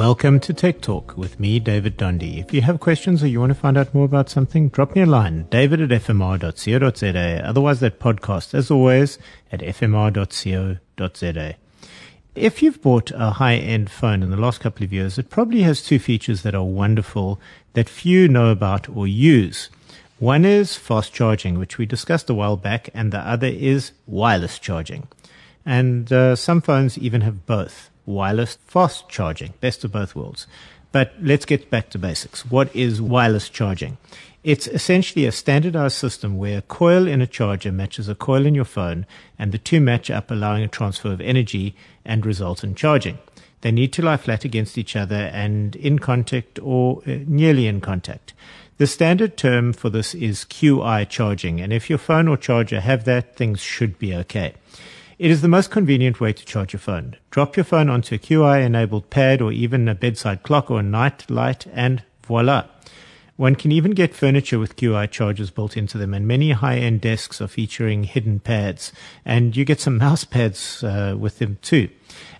Welcome to Tech Talk with me, David Dundee. If you have questions or you want to find out more about something, drop me a line, david at fmr.co.za. Otherwise, that podcast, as always, at fmr.co.za. If you've bought a high-end phone in the last couple of years, it probably has two features that are wonderful that few know about or use. One is fast charging, which we discussed a while back, and the other is wireless charging. And uh, some phones even have both wireless fast charging, best of both worlds. But let's get back to basics. What is wireless charging? It's essentially a standardized system where a coil in a charger matches a coil in your phone, and the two match up, allowing a transfer of energy and result in charging. They need to lie flat against each other and in contact or uh, nearly in contact. The standard term for this is QI charging, and if your phone or charger have that, things should be okay. It is the most convenient way to charge your phone. Drop your phone onto a QI enabled pad or even a bedside clock or a night light and voila. One can even get furniture with QI chargers built into them, and many high-end desks are featuring hidden pads, and you get some mouse pads uh, with them too.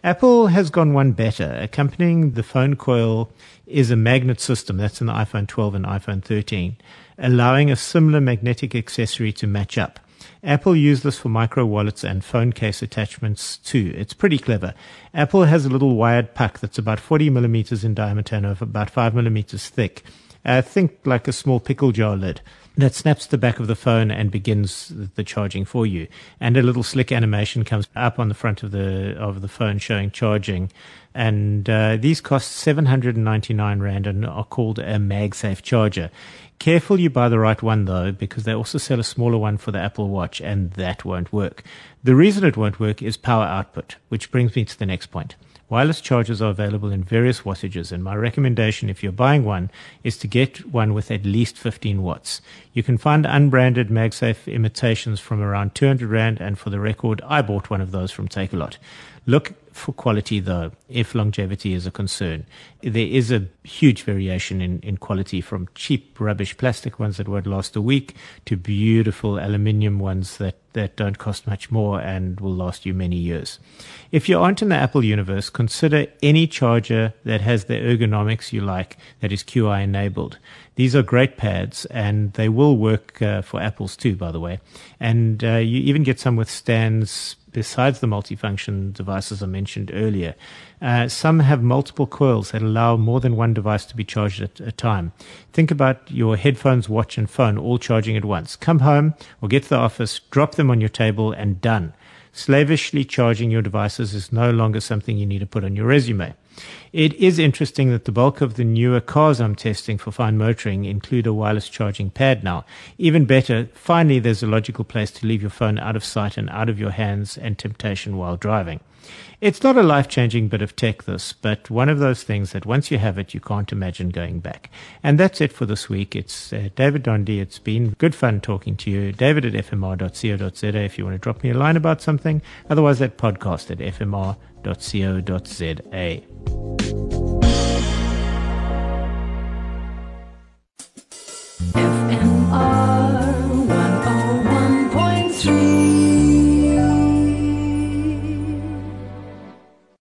Apple has gone one better. Accompanying the phone coil is a magnet system that's in the iPhone 12 and iPhone 13, allowing a similar magnetic accessory to match up. Apple use this for micro wallets and phone case attachments too. It's pretty clever. Apple has a little wired puck that's about 40 millimeters in diameter and about 5 millimeters thick. Uh, think like a small pickle jar lid that snaps the back of the phone and begins the charging for you. And a little slick animation comes up on the front of the of the phone showing charging. And uh, these cost 799 rand and are called a MagSafe charger. Careful you buy the right one though, because they also sell a smaller one for the Apple Watch, and that won't work. The reason it won't work is power output, which brings me to the next point. Wireless chargers are available in various wattages, and my recommendation if you're buying one is to get one with at least 15 watts. You can find unbranded MagSafe imitations from around 200 Rand, and for the record, I bought one of those from Takealot. Look for quality though, if longevity is a concern. There is a huge variation in, in quality from cheap rubbish plastic ones that won't last a week to beautiful aluminium ones that, that don't cost much more and will last you many years. If you aren't in the Apple universe, consider any charger that has the ergonomics you like that is QI enabled. These are great pads and they will work uh, for Apples too, by the way. And uh, you even get some with stands besides the multifunction devices I mentioned earlier. Uh, some have multiple coils that allow more than one device to be charged at a time. Think about your headphones, watch, and phone all charging at once. Come home or get to the office, drop them on your table, and done. Slavishly charging your devices is no longer something you need to put on your resume. It is interesting that the bulk of the newer cars I'm testing for fine motoring include a wireless charging pad now. Even better, finally, there's a logical place to leave your phone out of sight and out of your hands and temptation while driving. It's not a life changing bit of tech, this, but one of those things that once you have it, you can't imagine going back. And that's it for this week. It's uh, David Dundee. It's been good fun talking to you. David at fmr.co.za if you want to drop me a line about something. Otherwise, that podcast at fmr.co.za.